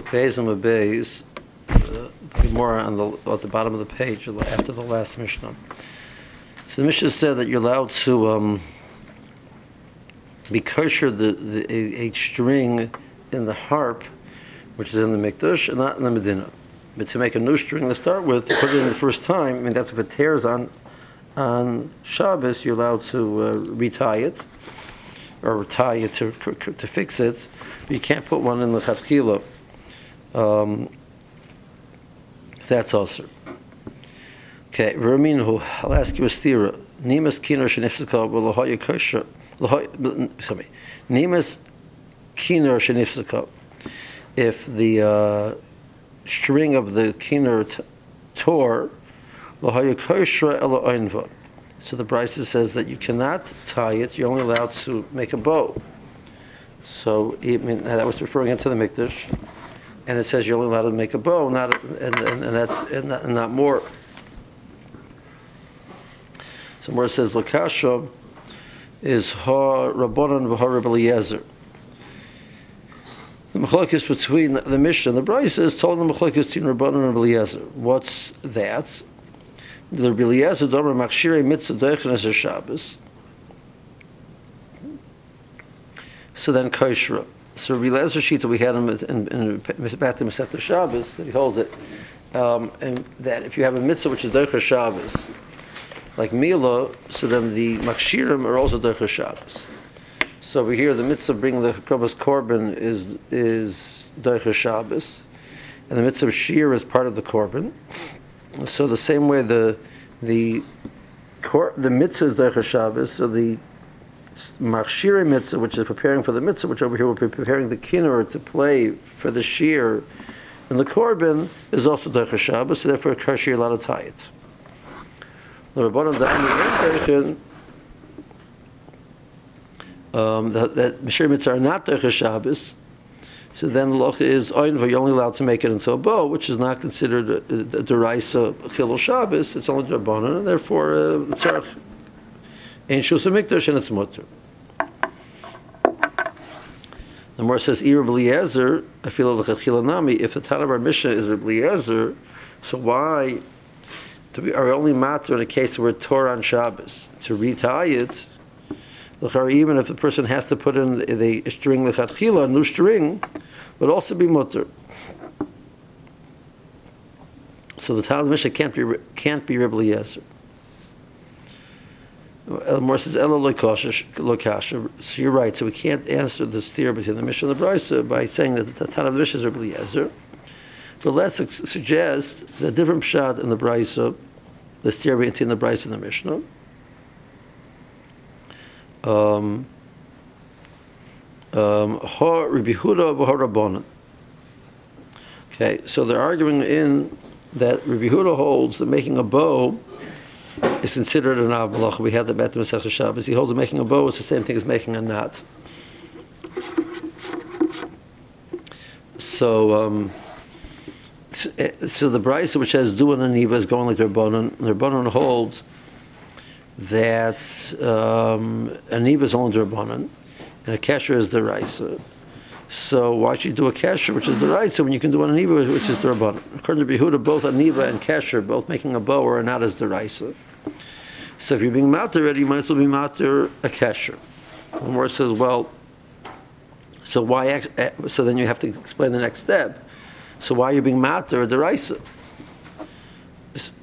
Beis and Beis, uh, Gemara on the, at the bottom of the page after the last Mishnah. So the Mishnah said that you're allowed to um, be kosher the, the a, a, string in the harp, which is in the Mikdash and not in the Medina. But to make a new string to start with, put it in the first time, I mean that's if it tears on on Shabbos, you're allowed to uh, retie it or tie it to, to fix it. But you can't put one in the Chavkila. Um, that's also. Okay, Raminhu, I'll ask you a stira. Nimas kiner shenifsaka v'lohoya kosher. Sorry. If the uh, string of the kiner tore, lohoya kosher. So the Brisa says that you cannot tie it, you're only allowed to make a bow. So I mean, that was referring into the Mikdash and it says you're only allowed to make a bow, not and, and, and that's and not, and not, more. So more it says Lakasha is ha Rabbanon v'ha Rabbi Eliezer. The machlokes between the, the Mishnah and the Brisa is told the machlokes between Rabbanon and Eliezer. What's that? The Rabbi Eliezer domer machshirei mitzvah a Shabbos. So then kosher. So Rilez Shita, we had him in, in, Batim Masechta Shabbos, that he holds it, um, and that if you have a mitzvah which is Derech Shabbos, like Mila, so then the Makshirim are also Derech Shabbos. So over here, the mitzvah bringing the Krobas Korban is is Derech Shabbos, and the mitzvah Shir is part of the Korban. So the same way the the the mitzvah is Derech Shabbos, so the Machshire mitzvah, which is preparing for the mitzvah, which over here be preparing the kinnor to play for the shear, and the korban is also Derech Shabbos, so therefore Kashi a lot of it. The Rabbanon Da'ani um, that, that Mashir mitzvah are not Derech Shabbos, so then the loch is oin you're only allowed to make it into a bow, which is not considered a, a, deraisa chilul Shabbos. It's only drabanan, and therefore uh, tzarech in Shus Mikdash and it's mutter. The more says Ir I feel like Nami. If the Tana Bar Mishnah is Eliezer, so why do we are only matter in a case where Torah on Shabbos to retie it? Even if the person has to put in the, string lechatchila, new string, would also be mutter. So the Talmud Mishnah can't be can't be Eliezer. Elmore says Elo Lokasha. So you're right. So we can't answer the steer between the Mishnah and the Brisa by saying that the Tan of the Mishnah is Rabbi Eliezer. But let's suggest the different pshat in the Brisa, the steer between the Brisa and the Mishnah. Um, um, okay, so they're arguing in that Rabbi Huda holds that making a bow is considered an av We had the Bet Masech Shabbos. He holds that making a bow is the same thing as making a knot. So, um, so the Brisa which says do an aniva is going like Rabbanon. Rabbanon holds that um, aniva is only Rabbanon, and a kesher is the Raisa. So why should you do a kesher, which is the right? So when you can do an aniva, which is the rabbanon. According to Behuda, both aniva and kesher, both making a bow, are not as the raisa. So if you're being matter already, you might as well be matter a kesher. And more says, well, so why? Eh, so then you have to explain the next step. So why are you being matter a deraisa?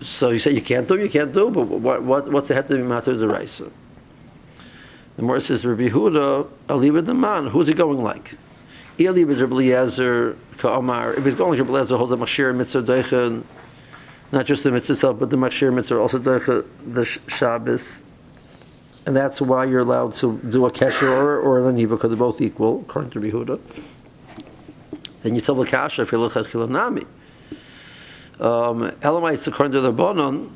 So you say you can't do, you can't do, but what what what's the head to be matter deraisa? The more says Rabbi Huda, Aliba the man. Who's he going like? Eli Rabbi Eliezer Ka'amar. If he's going like Rabbi Eliezer, holds a mashir mitzvah deichen not just the mitzvah itself, but the makshir mitzvah, also the, the Shabbos. And that's why you're allowed to do a kesher or, or an aniva, because they're both equal, according to Behuda. Then you tell the kasha if you look at chilanami. Um, Elamites, according to the Rabbanon,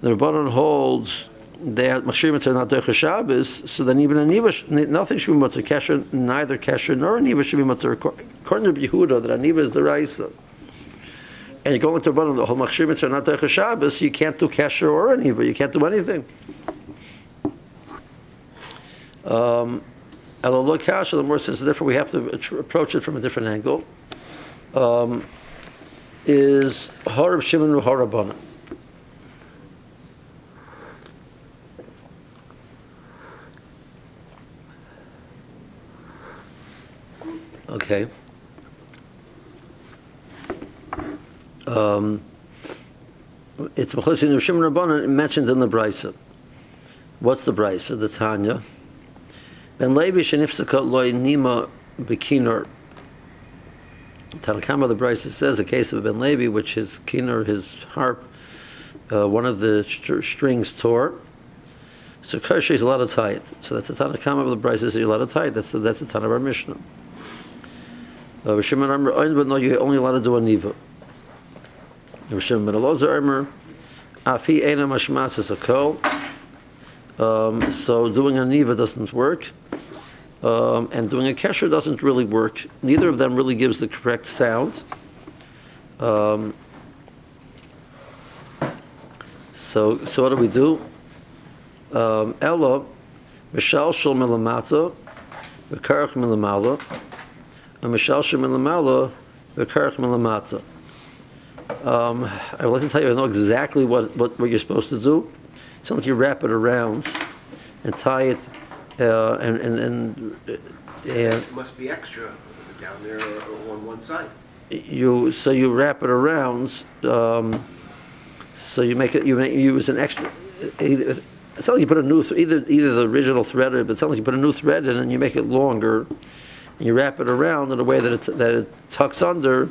the Rabbanon holds that machshir mitzvah not derech Shabbos, so then even a niva, nothing should be mutter kesher, neither kesher nor a niva should be mutter. According to Yehuda, that a niva is the raisa and you go into one the whole machshir mitzvah not Derech Shabbos, you can't do kesher or any, but you can't do anything. Um, Elolo kasha, the more says different. We have to approach it from a different angle. um, is Horab Shimon Horabana. Okay. Um, it's Mechosin of Shimon Rabbanan mentioned in the Brisa. What's the Brisa? The Tanya. Ben Levi Shenifsaka Loi Nima Bekinor. Tanakama the Brisa says a case of Ben Levi, which his kinor, his harp, uh, one of the str- strings tore. So Kershe is allowed to tie it. So that's the Tanakama of the Brisa you're allowed to tie it. That's the, that's the Tan of our Mishnah. Uh, Shimon Amr, no, you're only allowed to do a niva. Rishon ben Elazar Amr, Afi Eina Mashmas is a kol. Um, so doing a niva doesn't work, um, and doing a kesher doesn't really work. Neither of them really gives the correct sound. Um, so, so what do we do? Um, Ella, Mishal Shul Milamata, V'karach Milamala, and Mishal Shul Milamala, V'karach Milamata. Um, I to tell you, I know exactly what, what, what you're supposed to do. It's not like you wrap it around and tie it, uh, and, and, and, and It must be extra down there on one side. you, so you wrap it around, um, so you make it, you, make, you use an extra, either, it's not like you put a new, th- either, either the original thread, but it's not like you put a new thread in and you make it longer, you wrap it around in a way that it, that it tucks under,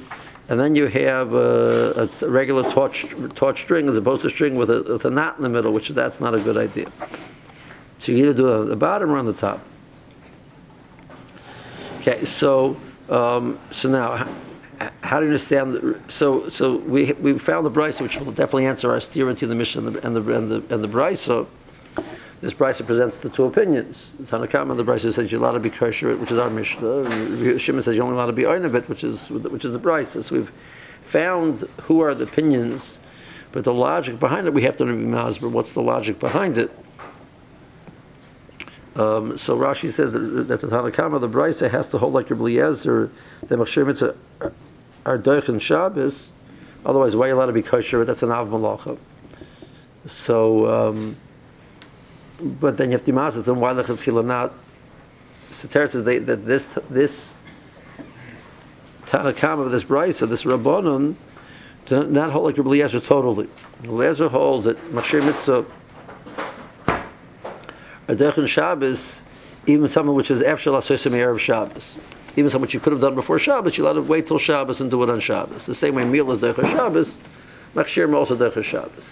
and then you have a, a regular torch, taut string as opposed to string with a, with a knot in the middle, which that's not a good idea. So you either do it on the bottom or on the top. Okay, so um, so now, how do you understand? So so we we found the brisa, which will definitely answer our steer into the mission and the and the and the, and the. This brisa presents the two opinions. The Tanakama the brisa says you're allowed to be kosher, which is our mishnah. Shimon says you're only allowed to be oinabit, which is which is the brisa. So we've found who are the opinions, but the logic behind it we have to be masber. What's the logic behind it? Um, so Rashi says that, the Tanakama, the Brisa, has to hold like Rabbi Eliezer, the Machshir Mitzvah are Doich and Shabbos. Otherwise, why are you allowed to be kosher? That's an Av Malacha. So, um, but then you have to master then why the Chilchila not? So Teretz says they, that this this of this Brisa, this Rabbanon, do not hold like Rabbi Eliezer totally. Eliezer holds that Machshir Mitzvah a derech Shabbos, even something which is after Lasosim Erev Shabbos. Even something which you could have done before Shabbos, you're allowed to wait till Shabbos and do it on Shabbos. The same way meal is derech Shabbos, Machshir also derech Shabbos.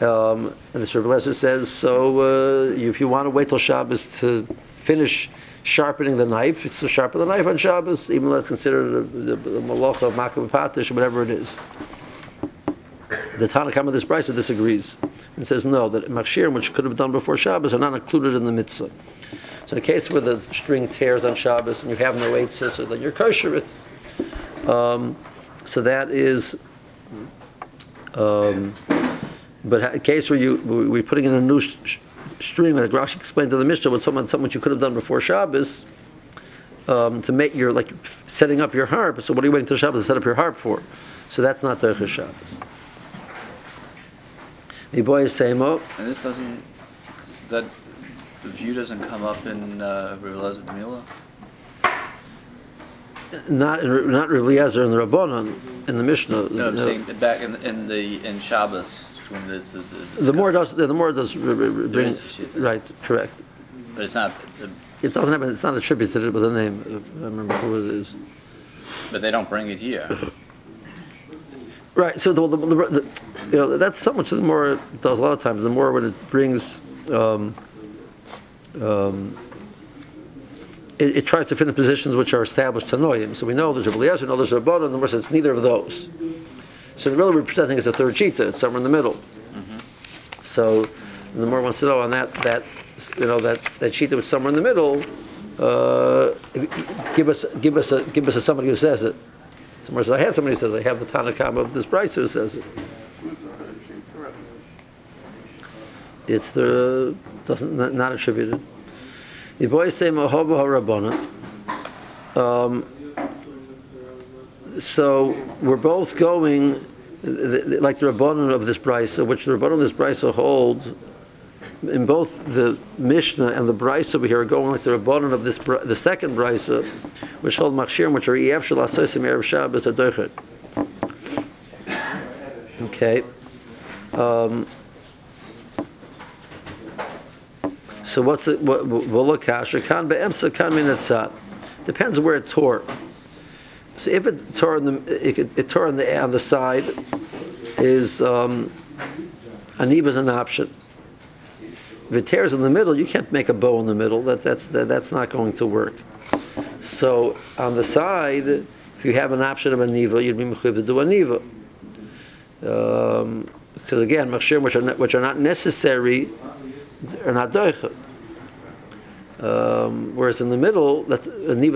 Um, and the Shabbat says, so uh, if you want to wait till Shabbos to finish sharpening the knife, it's to sharpen the knife on Shabbos, even though it's considered the, the, malacha of Makam Patish, whatever it is. The Tanakh of this Brisa disagrees and says no, that machshirim, which could have been done before Shabbos, are not included in the mitzvah. So in a case where the string tears on Shabbos and you have no eight so then you're kosher it. Um, so that is, um, but a case where you we're putting in a new sh- sh- string, like Rashi explained to the Mishnah, with someone something you could have done before Shabbos. Um, to make your like setting up your harp. So what are you waiting till Shabbos to set up your harp for? So that's not Derech Shabbos. The boy is "Oh, And this doesn't, that the view doesn't come up in uh, Revelazar Demila? not in, not Rav Eliezer and the Rabbanon in the Mishnah. No, I'm No. saying back in, in the in Shabbos when there's the, the, the more does the more does r- r- bring is a sheet. right correct. but it's not. It doesn't have it's not attributed with a name. I remember who it is. But they don't bring it here. Right. So the, the, the, the you know that's so much the more it does a lot of times the more when it brings. Um, um, it, it tries to fit in positions which are established to know him. So we know there's a Eliezer, we know there's a Rabbanon, and the more it's neither of those. So really we're presenting as a third Shita, it's somewhere in the middle. So the more wants to know on that, that you know, that, that Shita is somewhere in the middle, uh, give us give us a give us a somebody who says it. Somewhere says I have somebody who says I have the Tanakh of this Bryce who says it. It's the doesn't not, not attributed. The boys say Mahova Harabana. Um, so we're both going, like the Rabbanon of this Brisa, which the Rabbanon of this Brisa hold, in both the Mishnah and the Brisa over here are going like the Rabbanon of this, the second Brisa, which hold Machshirim, which are Shel Asosim Erev Shabbos Adoichet. Okay. Um, so what's it? What? Volokasha kan be'emsa kan minatzat. Depends where it tore. So if it tore on the it, it, on the on the side, is um, aniba is an option. If it tears in the middle, you can't make a bow in the middle. That that's that, that's not going to work. So on the side, if you have an option of aniva, you'd be mechuyev to do aniva. Um, because again, machshirim which are not, which are not necessary are not doicha. Um, whereas in the middle, that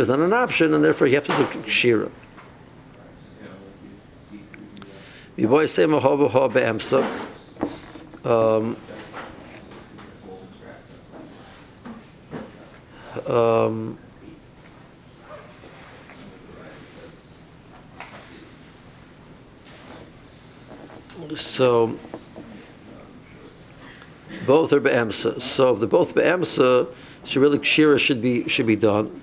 is not an option, and therefore you have to do shira. Um, um, so both are be'emsa. So if they're both be'emsa, really shira should be should be done.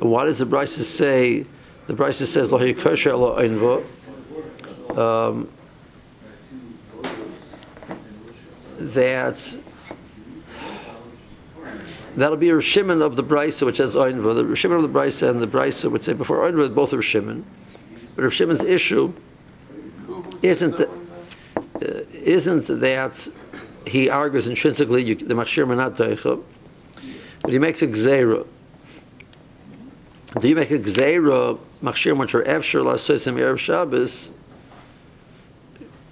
And why does the Brisa say? The Brisa says lo yikosher lo einva. Um, that that'll be a Shimon of the Brisa, which says Oinva. The Shimon of the Brisa and the Brisa, which say before Oinva, both are Shimon. But Rav Shimon's issue isn't that, uh, isn't that he argues intrinsically you, the machshir are not doicha, but he makes a gzeira. Do you make a gzeira machshir which are efshir lasosim erev Shabbos?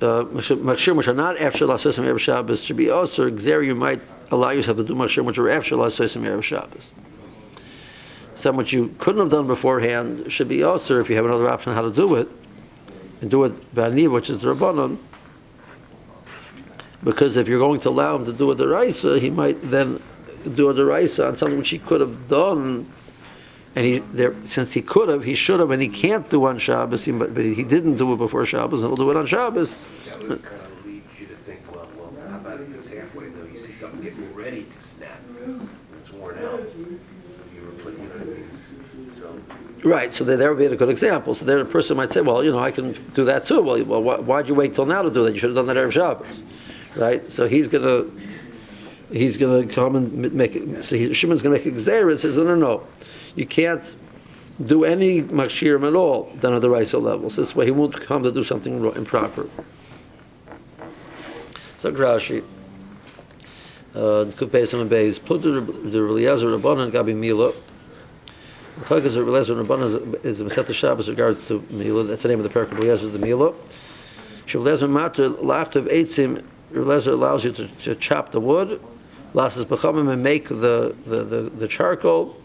Uh, machshir which are not efshir lasosim erev Shabbos should be also gzeira. You might allow yourself to do machshir which are efshir lasosim erev Shabbos. Some which you couldn't have done beforehand should be also if you have another option how to do it, and do it b'aniv, which is the rabbanon. Because if you're going to allow him to do a deraisa, he might then do a deraisa on something which he could have done, and he there since he could have, he should have, and he can't do on Shabbos, he, but he didn't do it before Shabbos, and he'll do it on Shabbos. That would kind of lead you to think, well, well, how about if it's halfway though? You see something getting ready to snap, it's worn out. You replace, you know what I mean? So, Right, so there, there would be a good example. So there, a person might say, "Well, you know, I can do that too." Well, well why, why'd you wait till now to do that? You should have done that erev Shabbos, right? So he's gonna, he's gonna come and make. it- So Shimon's gonna make a gzera and says, "No, no, no, you can't do any makshirim at all done at the Raisa level. So this way, he won't come to do something ro- improper." So Grashi. Uh, Kupesim and Beis. Put the the Eliezer Rabbanan Gabi Mila. The Chag is a Eliezer Rabbanan is a Masechet Shabbos regards to Mila. That's the name of the parak of Eliezer the Mila. Shavlezer Matter Lachtav Eitzim. Eliezer allows you to, to chop the wood. Lasses Bechamim and make the, the, the, the charcoal.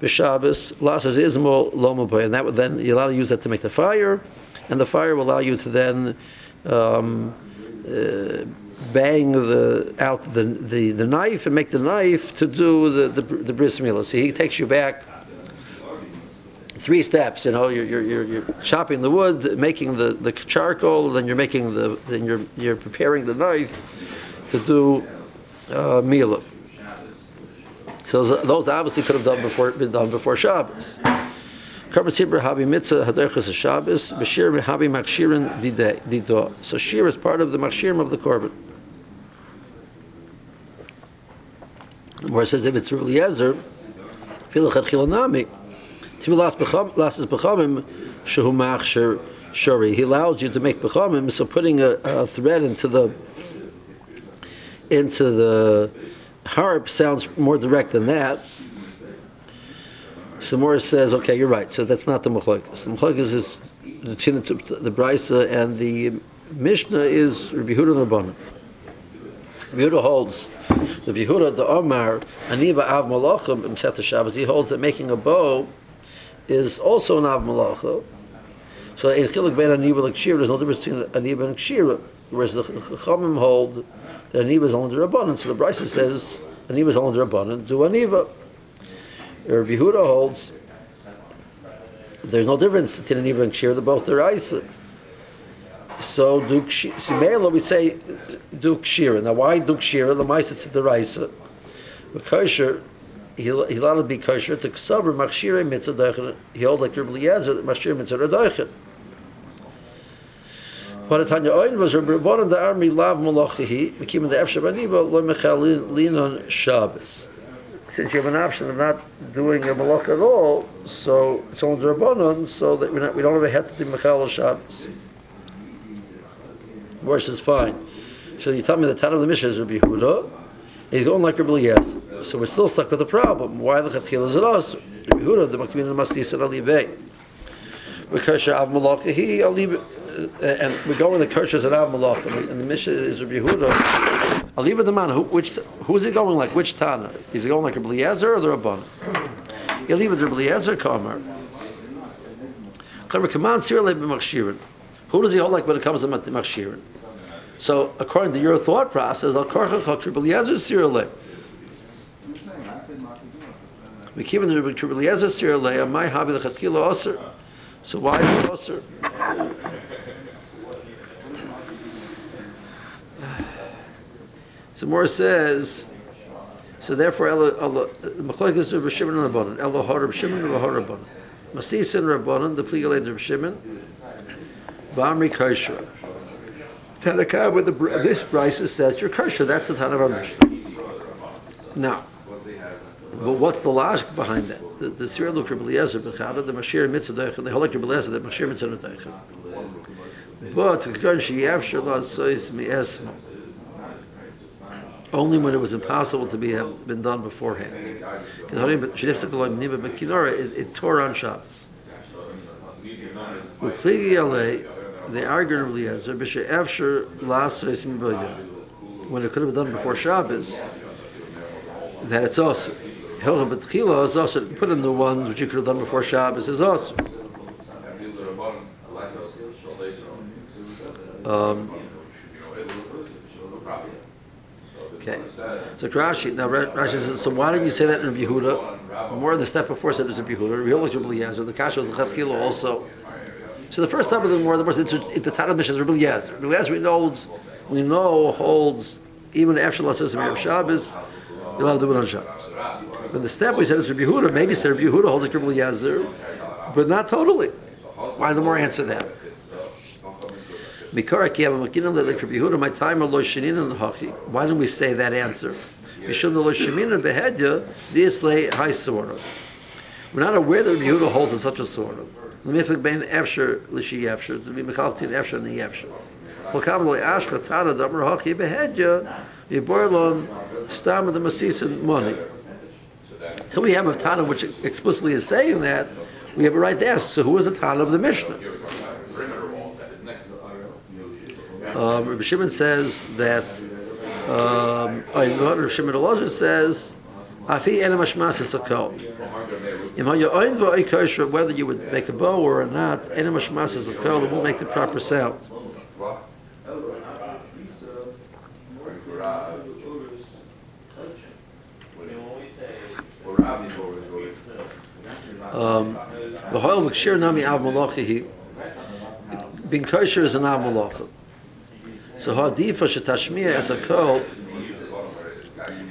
B'Shabbos. Lasses Ismol Lomaboy. And that would then, you're allowed to use that to make the fire. And the fire will allow you to then um, uh, bang the out the, the, the knife and make the knife to do the the, the bris milah. So he takes you back three steps. You know, you're, you're, you're, you're chopping the wood, making the, the charcoal, then you're making the then you're you're preparing the knife to do uh, milah. So those- obviously could have done before been done before Shabbos. Karban Sibra Habi Mitzvah Haderchas Shabbos Bashir Habi Makshirin Dido. So Shir is part of the Makshirim of the Korban. Where it says if it's Eliezer, Filachat Chilanami, Tiv Las Lasses Bechamim Shehu Machshir Shuri. He allows you to make Bechamim, so putting a, a thread into the into the harp sounds more direct than that. So Morris says, okay, you're right. So that's not the Machlokes. The Machlokes is between the, the Brisa and the Mishnah is Rabbi Yehuda Rabbanim. Rabbi Yehuda holds the Yehuda the Omar Aniva Av Malachim in Seta Shabbos. He holds that making a bow is also an Av Malacha. So in Chilik Ben Aniva and Kshira, there's no difference between Aniva and Kshira. Whereas the Chachamim hold that Aniva is the Rabbanan. So the Brisa says Aniva is the Rabbanan. Do Aniva. Rabbi Yehuda holds there's no difference in Tinin and Kshira, they're both deraisa. So do Mela we say do Kshira. Now why do Kshira? The mice it's deraisa. With kosher, he he allowed to be kosher to ksaber machshire mitzvah. He held like Rabbi Eliezer that machshire mitzvah. But the Tanya Oin was Rabbanan the army lav malachihi, became the Efshe Baniba, lo mechal linon Shabbos. Since you have an option of not doing a malach at all, so it's only the Rabbanan, so that not, we don't have a head to do mechal Shabbos. Worse is fine. So you tell me the time of the Mishnah is Rabbi Yehuda, he's going like Rabbi Eliezer. So we're still stuck with the problem. Why the Chatchil is it us? Rabbi Yehuda, the Makmin and Mastis and Alibay. Because Av Malachi, it uh, and we go in the Kershas and Av Malach, and the Mishnah is Rabbi Yehuda. I'll leave it the man. Who, which, who's he going like? Which Tana? Is he going like Rabbi Eliezer or the Rabban? He'll leave it Rabbi Eliezer, Kamar. Kamar, come on, Sirle b'machshirin. Who does he hold like when it comes to machshirin? So, according to your thought process, Al Korcha Chok Rabbi Eliezer Sirle. We keep in the Rabbi Eliezer Sirle, my hobby the Chatkila Osir. So why Osir? So more says, so therefore, Machlokes Rabbi Shimon and Rabbanon. Elo har Rabbi Shimon and har Rabbanon. Masis and Rabbanon, the pligal of Shimon. Bamri kosher. Tanakah with the this Brisa says you're kosher. That's the Tan of Mishnah. Now, but what's the logic behind that? The, the Sira look Rabbi Eliezer b'chada the Mashir doichen. They hold like the Mashir mitzvah doichen. But the Gan Shiyavshir la sois mi esmo only when it was impossible to be have been done beforehand. It, it tore on Shabbos. They with when it could have been done before Shabbos, that it's also. Hilcha is also put in the ones which you could have done before Shabbos is also. Um, Okay. So Rashi, now Rashi says, so why didn't you say that in Rabbi Yehuda? More the step before said it was Rabbi Yehuda. Rabbi Yehuda was Eliezer. The Kasha was Chachila also. So the first step of the more, the most it's the Tanakh Mishnah is Rabbi Eliezer. Rabbi Eliezer we know, we know holds even after Shabbos says Rabbi Shabbos, you're allowed to do it on Shabbos. But the step we said it's Rabbi Yehuda. Maybe said Rabbi Yehuda holds like Rabbi Eliezer, but not totally. Why the more answer that? Why don't we say that answer? We're not aware that Yehuda holds in such a sort of. Lemifik to the. Till we have a Tana which explicitly is saying that, we have a right to ask. So who is the Tana of the Mishnah? Um, Rabbi Shimon says that um, Rabbi Shimon Elazar says Afi ena is a kol. Whether you would make a bow or not, ena is a kol. It won't make the proper sound. Um, being kosher is an av malacha. So hadifa shetashmiya as a kol,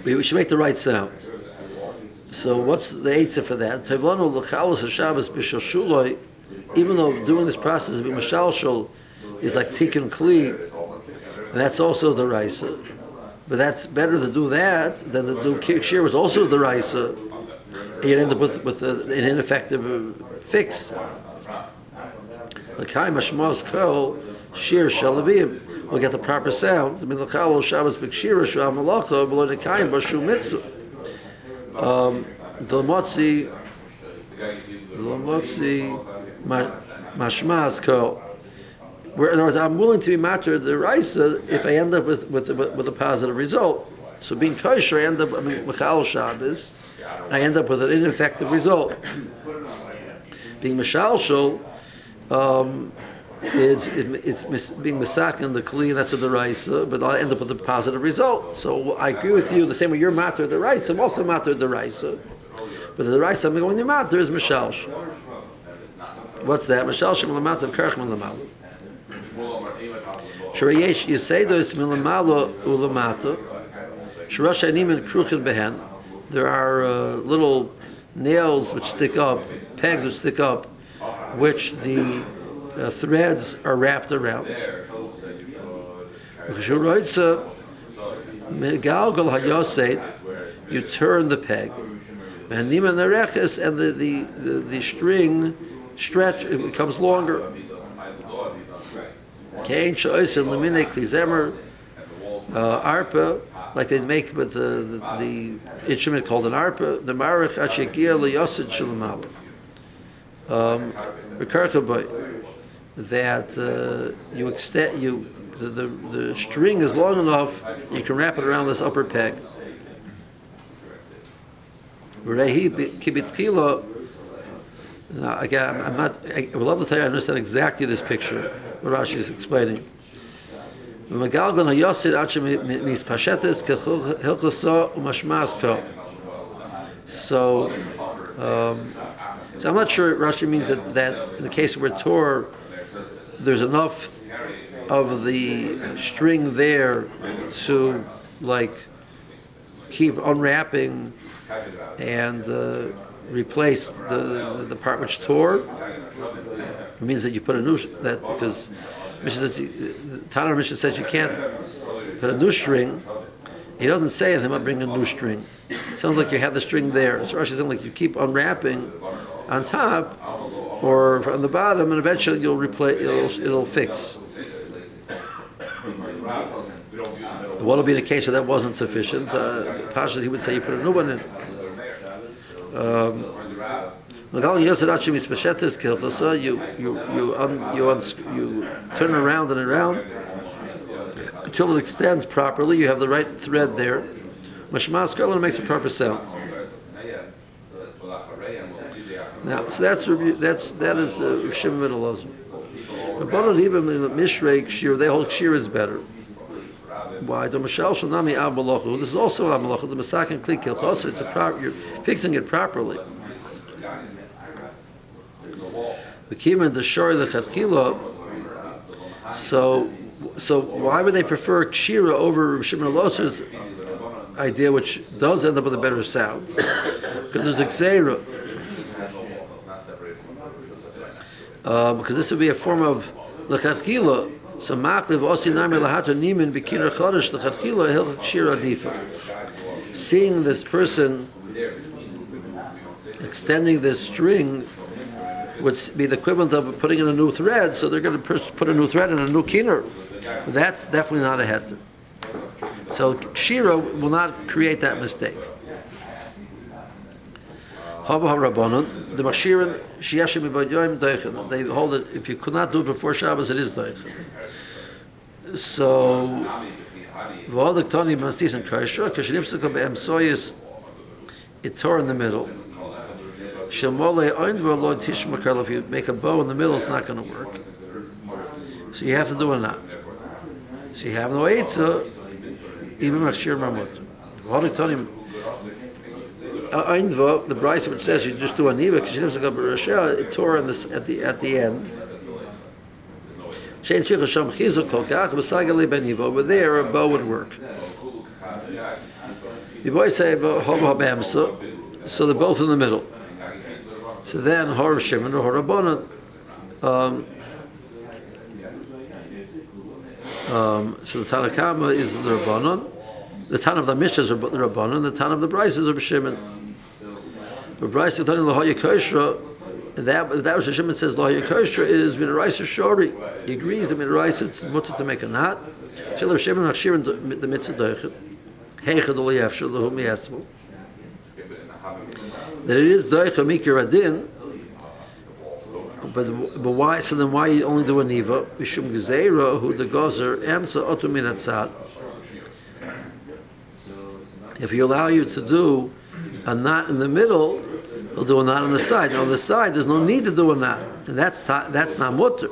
we should make the right sounds. So what's the answer for that? Tevlanu l'chalos Shabbos b'shashuloi, even though doing this process of is like tikkun kli, and that's also the raisa. But that's better to do that than to do kishir was also the raisa. You end up with, with a, an ineffective fix. L'kai mashmos kol shir shalavim will get the proper sound. Milachal Shabbos B'Kshira Shah Malacha B'Lo Nekayim B'Shu Mitzvah. Um, the Motzi, the Motzi Mashmas Ko. Where, in other words, I'm willing to be matter the Raisa if I end up with, with, with, with a positive result. So being kosher, I end up, I mean, Michal Shabbos, I end up with an ineffective result. Being Mishalshal, um, it's, it's, it's being misak the kli, that's a deraisa, but I'll end up with a positive result. So I agree with you, the same way you're matter the raisa, I'm also matter the raisa. But the raisa I'm going to matter is mishalsh. What's that? Mashal Shem Lamata Karch Milamalo. Sharayesh Yisedos Milamalo Ulamata. Sharash Anim and Kruchin Behen. There are uh, little nails which stick up, pegs which stick up, which the uh, threads are wrapped around. You turn the peg. And the, the, the, the string stretch, it becomes longer. Uh, Arpa, like they make with the, the, the instrument called an arpa, the Marach Achegia Liyosid Shalamal. Um, that uh, you extend you the, the, the, string is long enough you can wrap it around this upper peg. Now, again, I'm not. I would love to tell you I understand exactly this picture. What Rashi is explaining. So, um, so I'm not sure Rashi means that, that in the case where Torah there's enough of the string there to like keep unwrapping and uh, replace the, the part which tore. It means that you put a new that because Tanner Mishnah says you can't put a new string. He doesn't say anything about bringing a new string. sounds like you have the string there. So Rashi saying like you keep unwrapping on top or from the bottom, and eventually you'll replace. It'll it'll fix. What will be the case if that wasn't sufficient? Uh, Pasha, he would say you put a new one in. Um, you you you un, you, un, you turn around and around until it extends properly. You have the right thread there. Mashmas makes a proper sound. Now, so that's that's that is uh, Shimon Elazar. Rabbanon even in the Mishrei Shir, they hold Shir is better. Why? The Mashal Shanami Al Malachu. This is also Al Malachu. The Masak and Kli Kilchos. It's a proper. You're fixing it properly. The Kima the Shor the Chatchila. So, so why would they prefer Kshira over Shimon Elazar's idea, which does end up with a better sound? Because there's a Xera. Uh, because this would be a form of lechatchila. So makliv osi nami lahato nimin b'kiner chodesh lechatchila hil shir adifa. Seeing this person extending this string would be the equivalent of putting in a new thread. So they're going to put a new thread in a new kiner. That's definitely not a heter. So shira will not create that mistake. Rabbanon, the Mashirin, Shiyashim Ibayoim Deichen. They hold it, if you could not do it before Shabbos, it is Deichen. So, V'odik Tony Mastis and Kaishra, Kashnipsika Be'em Soyis, it tore in the middle. Shemole Oin V'oloi Tishmakal, if you make a bow in the middle, it's not going to work. So you have to do a knot. So you have no Eitzah, even Mashir Mamut. V'odik Tony Einva, the Bryce which says you just do a niva because she doesn't go in this at the at the end. Shein tzricha sham chizuk kol kach beniva. Over there, a bow would work. The boy say hobo habamsa, so they're both in the middle. So then hor shimon or horabonah. Um, um, so the Tanakama is the Rabbanon. The Tan of the Mishnah is the Rabbanon. The Tan of the Bryce is Rabbi Shimon. But Bryce is telling Lahoya Koshra, that that was the Shimon says Lahoya Koshra is Minaraisa Shori. He agrees that Minaraisa it's mutter to make a knot. Shel Shimon Hashir the mitzvah doichet. Heichad Ol Yafshel Lahum Yasmu. That it is doichet mikir adin. But, but why? So then, why you only do a niva? Mishum gezeira who the gozer emsa otu minatzad. If he allow you to do a knot in the middle, he'll do a knot on the side. Now on the side, there's no need to do a knot, and that's that's not mutter.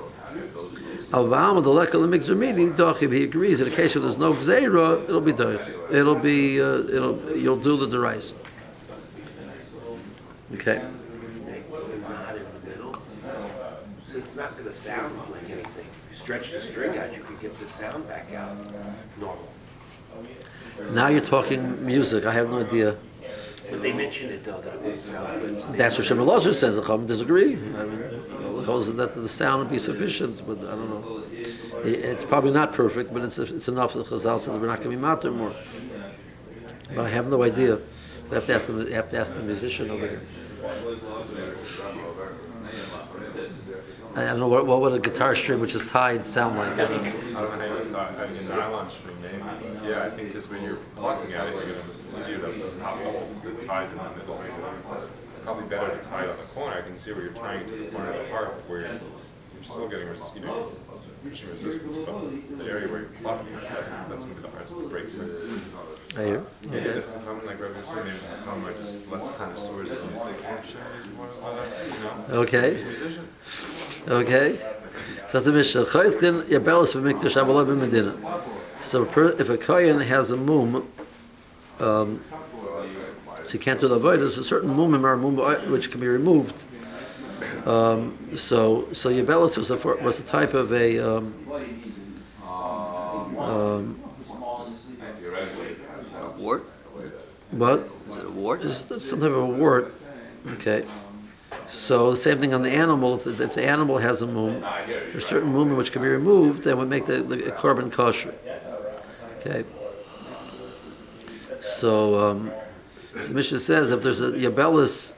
If he agrees in the case where there's no gzeira, it'll be doich. It'll be uh, it'll you'll do the derais. Okay. the middle. not gonna sound like anything. If you stretch the string out, you could get the sound back out normal. Now you're talking music. I have no idea. But they mentioned it though, that it wouldn't uh, sound. That's what Shimon Lazar says. The Chacham disagree. I mean, holds that the sound would be sufficient, but I don't know. It's probably not perfect, but it's it's enough that Chazal said that we're not going to be matter more. But I have no idea. You have to ask the you have to ask the musician over here. I don't know what, what would a guitar string which is tied sound like. I don't know. I don't know how you thought, I mean, nylon string maybe. Yeah, I think because when you're plucking at it, you're gonna, it's easier to pop off the ties in the middle. Probably better to tie it on the corner. I can see where you're tying it to the corner of the harp where it's, you're still getting, you know, pushing resistance, but the area where you're plucking, that's, that's gonna be the hardest to break through. I hear. Maybe Okay. the common, like Reverend said, maybe the common are just less connoisseurs of music. I'm sure he's more, uh, you know, Okay. Okay. So the Mishnah, Chaytkin Yabelis v'Mikdash Avala b'Medina. So if a kohen has a mum, um, so you can't do the avodah. There's a certain mumim or mum which can be removed. Um, so so Yabelis was a was a type of a um, um, Wart? what? Is it a wart? It's it's some type of a wart. Okay. So the same thing on the animal. If the, if the animal has a mum, there's certain mum which can be removed that would make the, the korban kosher. Okay. So um, the Mishnah says if there's a yabelis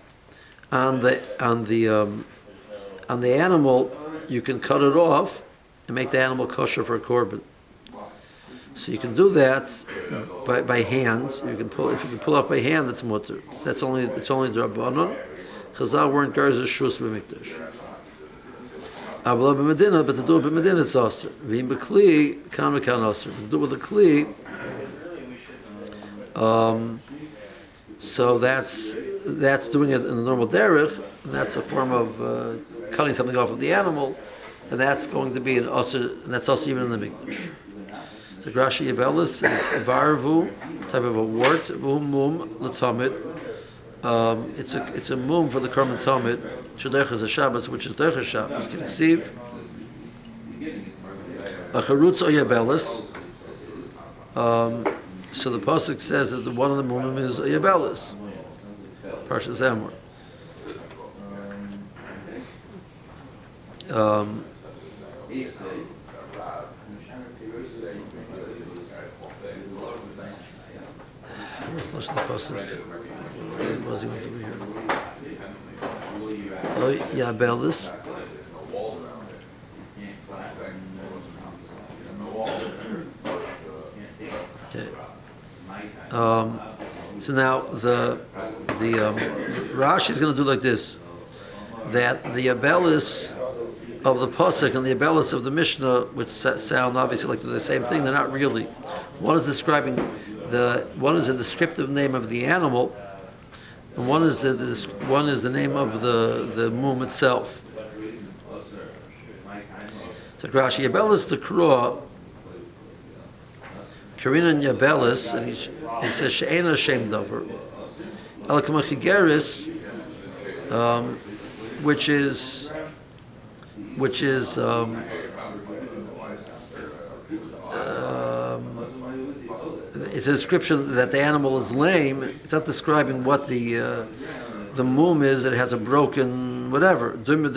on the on the um, on the animal, you can cut it off and make the animal kosher for a korban. So you can do that by, by hands. You can pull if you can pull off by hand. That's mutter. That's only it's only drabanon. Chazal weren't garza shus b'mikdash. Avla b'medina, but to do it b'medina it's aser. V'im b'kli kan v'kan aser. To do it with a kli. Um, so that's that's doing it in the normal derech, and that's a form of uh, cutting something off of the animal, and that's going to be an aser, and that's also even in the mikdash. So Grashi Yabelis is Varvu, type of a wart, Mum Mum, Latamid. Um, it's a it's a mum for the Karman Tamid. Shadech is a Shabbos, which is Derech Shabbos. Can receive a Charutz or Yabelis. Um, so the pasuk says that the one of the mumim is a Yabelis. Parsha Zamor. Um, listen to the pasuk. What was he want to be here? Oh, Yabelis. Okay. Um, so now the the um, Rashi is going to do like this: that the Abelis of the pasuk and the Abelis of the Mishnah, which sound obviously like the same thing, they're not really. One is describing the one is a descriptive name of the animal, and one is the, the one is the name of the the mum itself. So Rashi Yabelis the Kruah. Karina Yabelis, and he, he says She'ena Shem Dover. Elakamachigeris, um, which is which is um, um, it's a description that the animal is lame. It's not describing what the uh, the mum is. It has a broken whatever. Dumid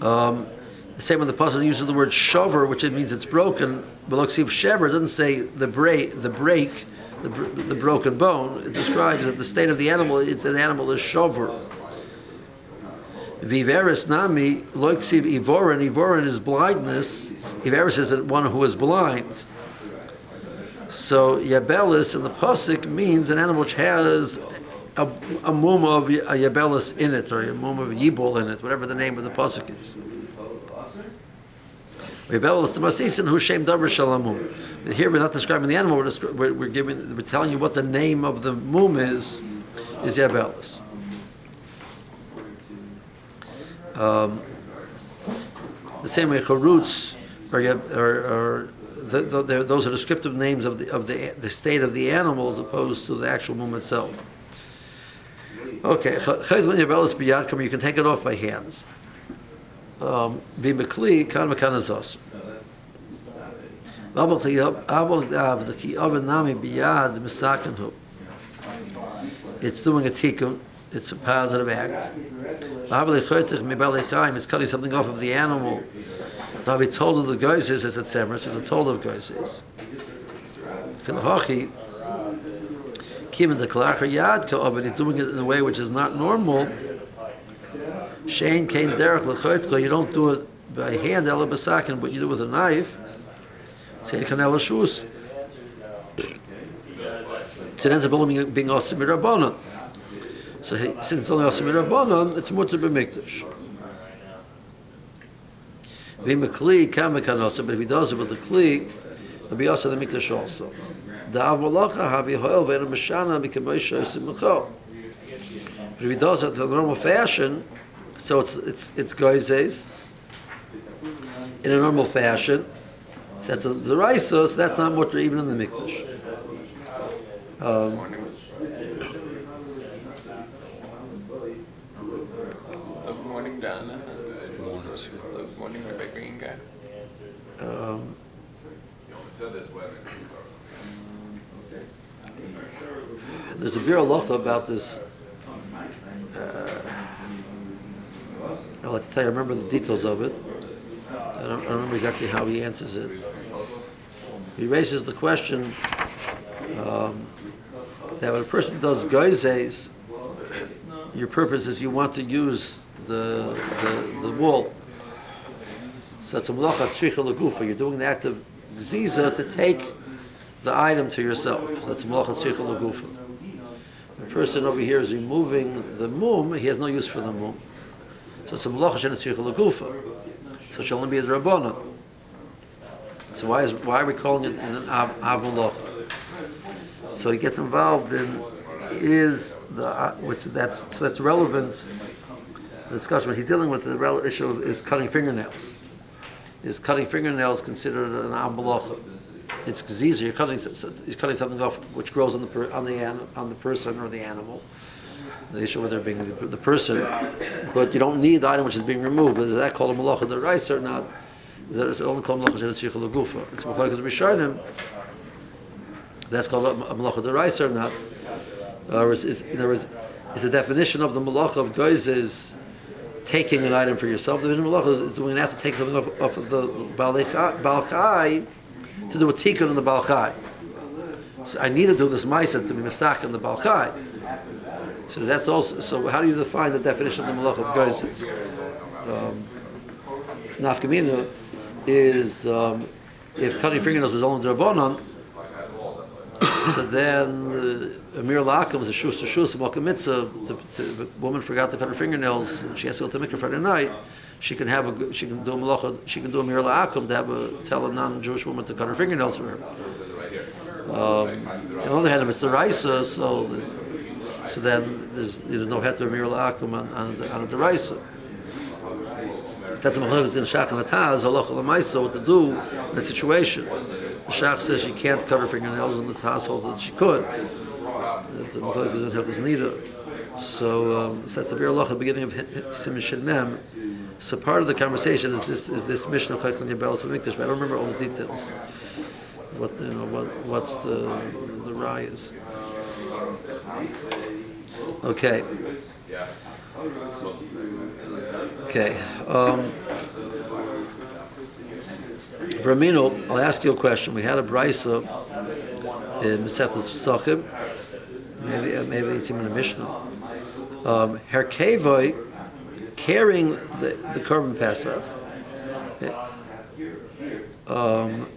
the. The same when the pasuk uses the word shover, which it means it's broken. See, shever doesn't say the break, the break, the, the broken bone. It describes that the state of the animal. It's an animal is shover. Viveris nami loiksiv ivorin. Ivorin is blindness. Iveris is one who is blind. So yabelis in the pasuk means an animal which has a, a mum of a yabelis in it, or a mum of yibol in it, whatever the name of the pasuk is. Here we're not describing the animal; we're, we're, giving, we're telling you what the name of the mum is. Is yabelis. Um, the same way charutz or, yab- or, or the, the, those are descriptive names of the of the the state of the animal as opposed to the actual mum itself. Okay, you can take it off by hands. Um, be mekli kan mekan azos. Aber ki aber da the ki aber nami biyad misaken hu. It's doing a tikkun. It's a positive act. Aber the chaytich mi bali chaim. It's cutting something off of the animal. Now we told of the guys is a tzemer, so the told of guys is. For the hochi, the Kalachar Yad Ka but he's doing it in a way which is not normal. Shane Kain Derek Lechoitko, you don't do it by hand, Ela Basakin, but you do it with a knife. Say Kanel Shus. So it ends up only being Osim Rabbanon. So he, since it's only Osim Rabbanon, it's Mutter B'Mikdash. Vim a Kli, Kam Kanosim, but if he does it with a Kli, it'll be also the Mikdash also. Da Avmalacha Havi Hoel Vena Mashana Mikamoisha Simcho. But if he does it in a normal fashion, so it's it's it's goizes in a normal fashion. That's a, the raisa, so that's not mutter even in the mikdash. Um, Good morning, Donna. Good morning, Rebecca Inga. um, there's a Locha about this. Uh, I'll have to tell you, I remember the details of it. I don't, I don't remember exactly how he answers it. He raises the question um, that when a person does geizes, your purpose is you want to use the, the, the wool. So it's a malacha tzricha lagufa. You're doing the act of gziza to take the item to yourself. That's malacha tzricha lagufa. The person over here is removing the mum. He has no use for the mum. So it's a malacha shen tzricha lagufa. So it should only be a drabbana. So why is why are we calling it an av, av? So he gets involved in is the uh, which that's so that's relevant. The discussion he's dealing with the issue of is cutting fingernails. Is cutting fingernails considered an av malacha? It's gziza. You're cutting you're cutting something off which grows on the per, on the on the person or the animal. The issue whether being the, the person, but you don't need the item which is being removed. Is that called a malacha the rice or not? Is that only called malacha shenetzich lagufa? It's malacha rishonim. That's called a malacha the rice or not? Or is, words, is the definition of the malacha of goyz is taking an item for yourself. The of malacha is doing that to take something off, off of the balchai to do a tikkun on the balchai. So I need to do this ma'isa to be misak on the balchai. So that's also. So how do you define the definition of the malacha of goyz? Um, Nafkamina is um, if cutting fingernails is only drabonon, so then uh, Amir Lakum is a shus to shus malka mitzvah. The, woman forgot to cut her fingernails, she has to go to mikvah Friday night. She can have a she can do a malacha. She can do a Amir Lakum to have a tell a non-Jewish woman to cut her fingernails for her. Um, on the other hand, if it's the raisa, so the, so then there's there's no heter Amir Lakum on on, the- on a deraisa. That's a machlokes in Shach and Ataz, halacha l'maisa, what to do in that situation. The Shach says she can't cut her fingernails, and the Taz holds that she could. It's a machlokes in Hilchos Nida. So, um, so that's the Bir halacha, the beginning of Siman Shin Mem. So part of the conversation is this is this mission of Chayklin Yabel to Mikdash, but I don't remember all the details. What you know, what what's the the is. Okay. Okay. Um, Ramino, I'll ask you a question. We had a brisa in Mesechus Pesachim, maybe uh, maybe it's even a Mishnah. Um, Herkevoi carrying the the korban pesach um,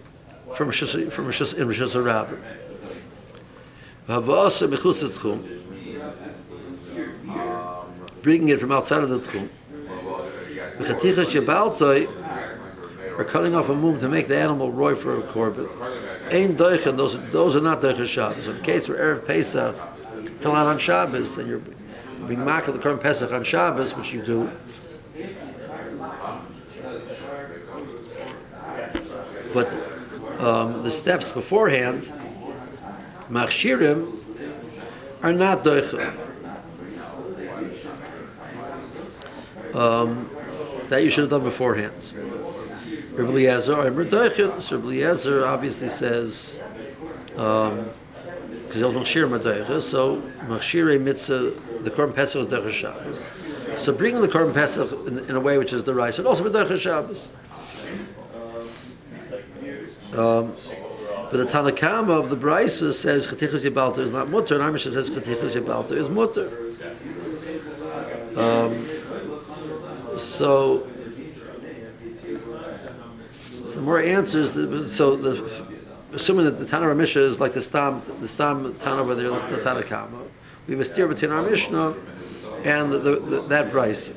from Rishus- from Rishus- in. Havasa mechutz tchum, bringing it from outside of the tchum. V'chatichas yebaltoi are cutting off a mum to make the animal roy for a korban. Ein doichen, those, those are not doichen Shabbos. In case where Erev Pesach fell out on Shabbos, and you're being marked the korban Pesach on Shabbos, which you do, but um, the steps beforehand, machshirim, are not doichen. um, that you should have done beforehand. Rabbi Eliezer, Rabbi Eliezer obviously says, um, because he'll machir Madoicha, so machire mitzvah, the Korban Pesach is Doicha Shabbos. So bring the Korban Pesach in, in a way which is the rice, and also Madoicha Shabbos. Um, but the Tanakama of the Brisa says Chatichas Yibalta is not mutter, and Amish says Chatichas Yibalta is mutter. Um, so, so more answers. So the assuming that the Tana Mishnah is like the Stam, the Stam Tana over there, the Tanakama, we a steer between our Mishnah and the, the, the, that Brisa.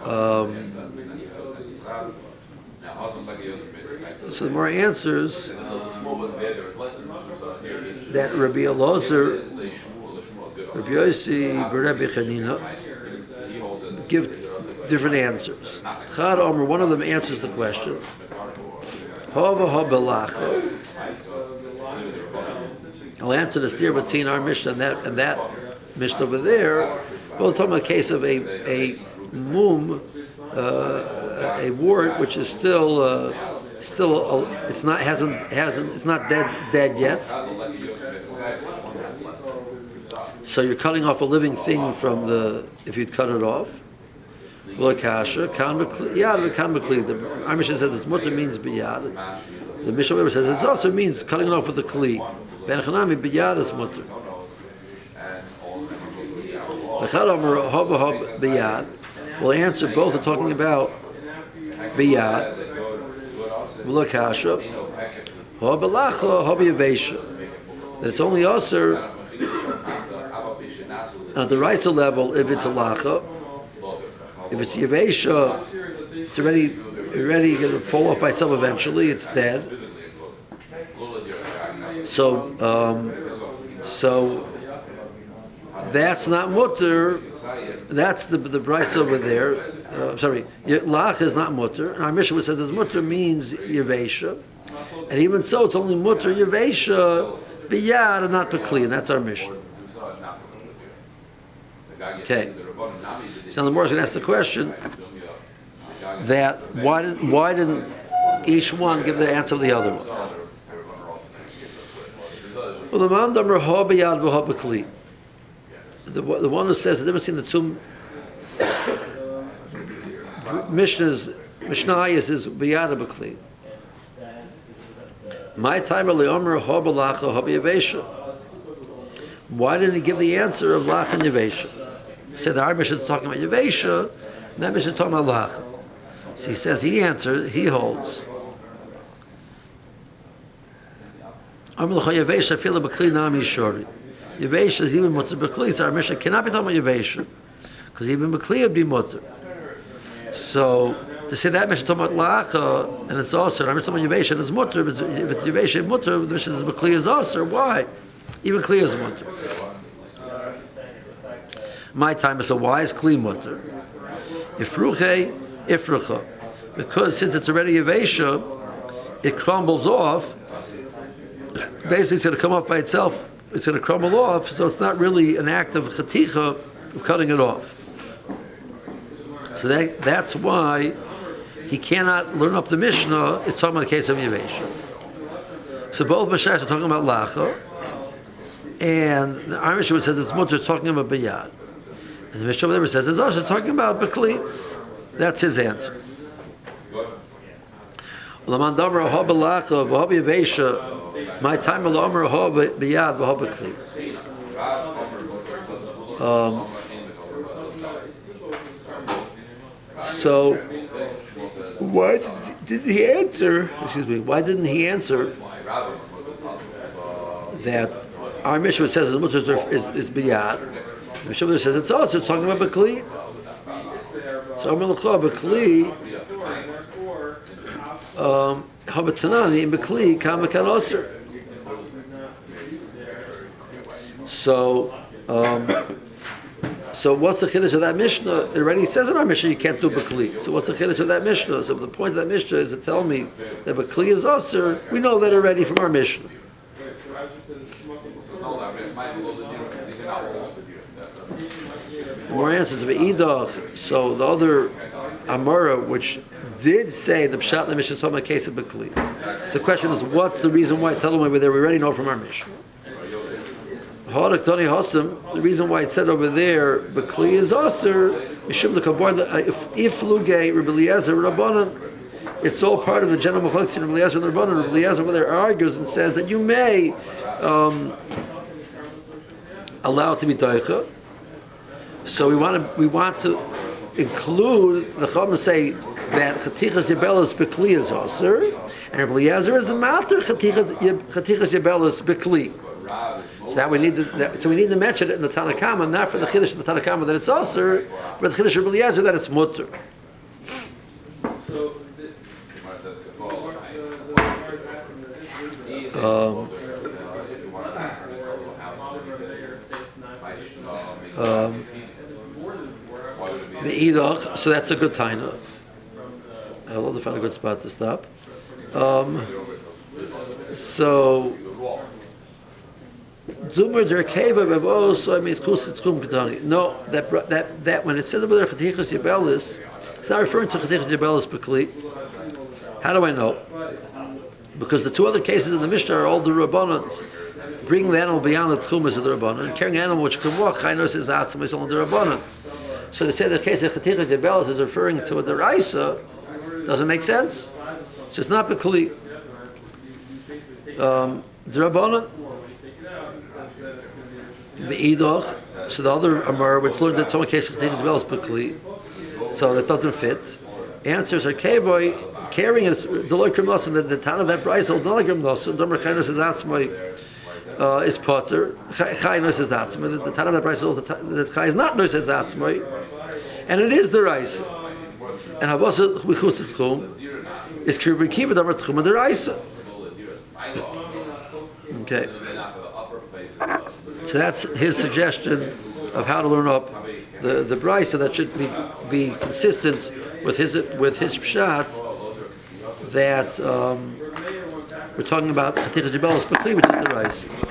Um, so the more answers that Rabbi Elazar, Rabbi Yossi, Rabbi Chanina give different answers. Chad Omer, one of them answers the question. I'll answer the steer between our Mishnah and that, and that Mishnah over there. Both talking about a case of a, a mum, uh, a wart, which is still. Uh, still a, it's not hasn't hasn't it's not dead dead yet. So you're cutting off a living thing from the if you'd cut it off. Lakasha, yad. The Amisha says it's mutter means biyad. The Mishnah says it also means cutting it off with a kli. Ben Chanami biyad is mutter. We'll answer both are talking about biyad. That it's only usher at the right level if it's a lacha. If it's Yavesha, it's already already going to fall off by itself eventually. It's dead. So, um, so that's not mutter. That's the the price over there. Uh, sorry, lach is not mutter. And our mission says this mutter means Yavesha, and even so, it's only mutter Yavesha biyad and not bekli, and that's our mission. Okay. So the Morris to ask the question that why did why didn't each one give the answer to the other one? Well, the man. The the one who says the difference between the two Mishnahs Mishnayos is biyad v'kli. My time leomer hobalacha hobiyavesha. Why didn't he give the answer of lach and yavesha? said our Mishnah is talking about Yavesha, and that Mishnah is talking about Lach. So he says he answers, he holds. Yavesha fila b'kli nami shori. Yavesha is even mutter b'kli, so our Mishnah cannot be talking about Yavesha, because even b'kli would be mutter. So to say that Mishnah talking about Lacha, and it's also, our Mishnah talking about and it's mutter, if it's Yavesha mutter, the Mishnah says b'kli is also, why? Even Kli is mutter. My time is so why is Kli mutter? Ifruche, ifrucha. Because since it's already Yavesha, it crumbles off. Basically, it's going to come off by itself. It's going to crumble off, so it's not really an act of chaticha of cutting it off. So that, that's why he cannot learn up the Mishnah. It's talking about a case of Yavesha. So both Mashayas are talking about Lacha, and the Irish says it's mutter talking about Bayad. And the Mishnah never says it's also talking about Bekli. That's his answer. Laman Damar Hob Lacha Hob Yavesha. My time will Omer Hob Biyad Hob Bekli. Um, so, why didn't he answer? Excuse me. Why didn't he answer that our Mishnah says his mutter is, is biyad? The Mishnah says it's also talking about Bekli. So I'm Melachah Bekli. Um, Habatanani in Bekli Kamakan Osir. So, um, so what's the chiddush of that Mishnah? It already says in our Mishnah you can't do Bekli. So what's the chiddush of that Mishnah? So the point of that Mishnah is to tell me that Bekli is Osir. We know that already from our Mishnah. More answers of Eidah. So the other Amora, which did say the Pshat the Mishnah Toma case of Bekli. So the question is, what's the reason why? Tell them over there. We already know from our Mishnah. The reason why it said over there, Bekli is Aser, Mishum the Kabor, if if Luge, Rabbi Rabbanan, it's all part of the general Mechalek in Rabbi Eliezer and Rabbanan. Rabbi Eliezer over there argues and says that you may um, allow it to be Daicha. So we want to we want to include the Chacham say that Chatichas Yebelas Bekli is Aser, and Rabbi Eliezer is a matter Chatichas Yebelas Bekli. So that we need to, that, so we need to mention it in the Tanakama, not for the Chiddush of the Tanakama that it's Aser, but the Chiddush of Eliezer that it's Mutter. Um, um, so that's a good taina. I'll have to find a good spot to stop. Um, so, Zumer derkeva bevo so it means kus tzkum ketani. No, that that that when it says over there chatichas yebelis, it's not referring to chatichas yebelis bekli. How do I know? Because the two other cases in the Mishnah are all the rabbanans. Bringing the animal beyond the tchumas of the rabbanan, and carrying an animal which can walk, chaynos is atzma is only the rabbanan. So to say the case of chatichas yebelis is referring to the raisa doesn't make sense. So it's not bekli. Um, the rabbanan the edoch so the other amar which learned the tom case thing well as so that doesn't fit. Answers are okay, carrying is the lord come in the town of that price of Lord him loss and number kind says that's my uh is potter kind says that's my the town of that price all the that guy is not no says that's my and it is the rice and i was we go to school is keep it keep the rice okay. So that's his suggestion of how to learn up the the brisa that should be be consistent with his with his pshat that um, we're talking about chatichas jebel which is the rice.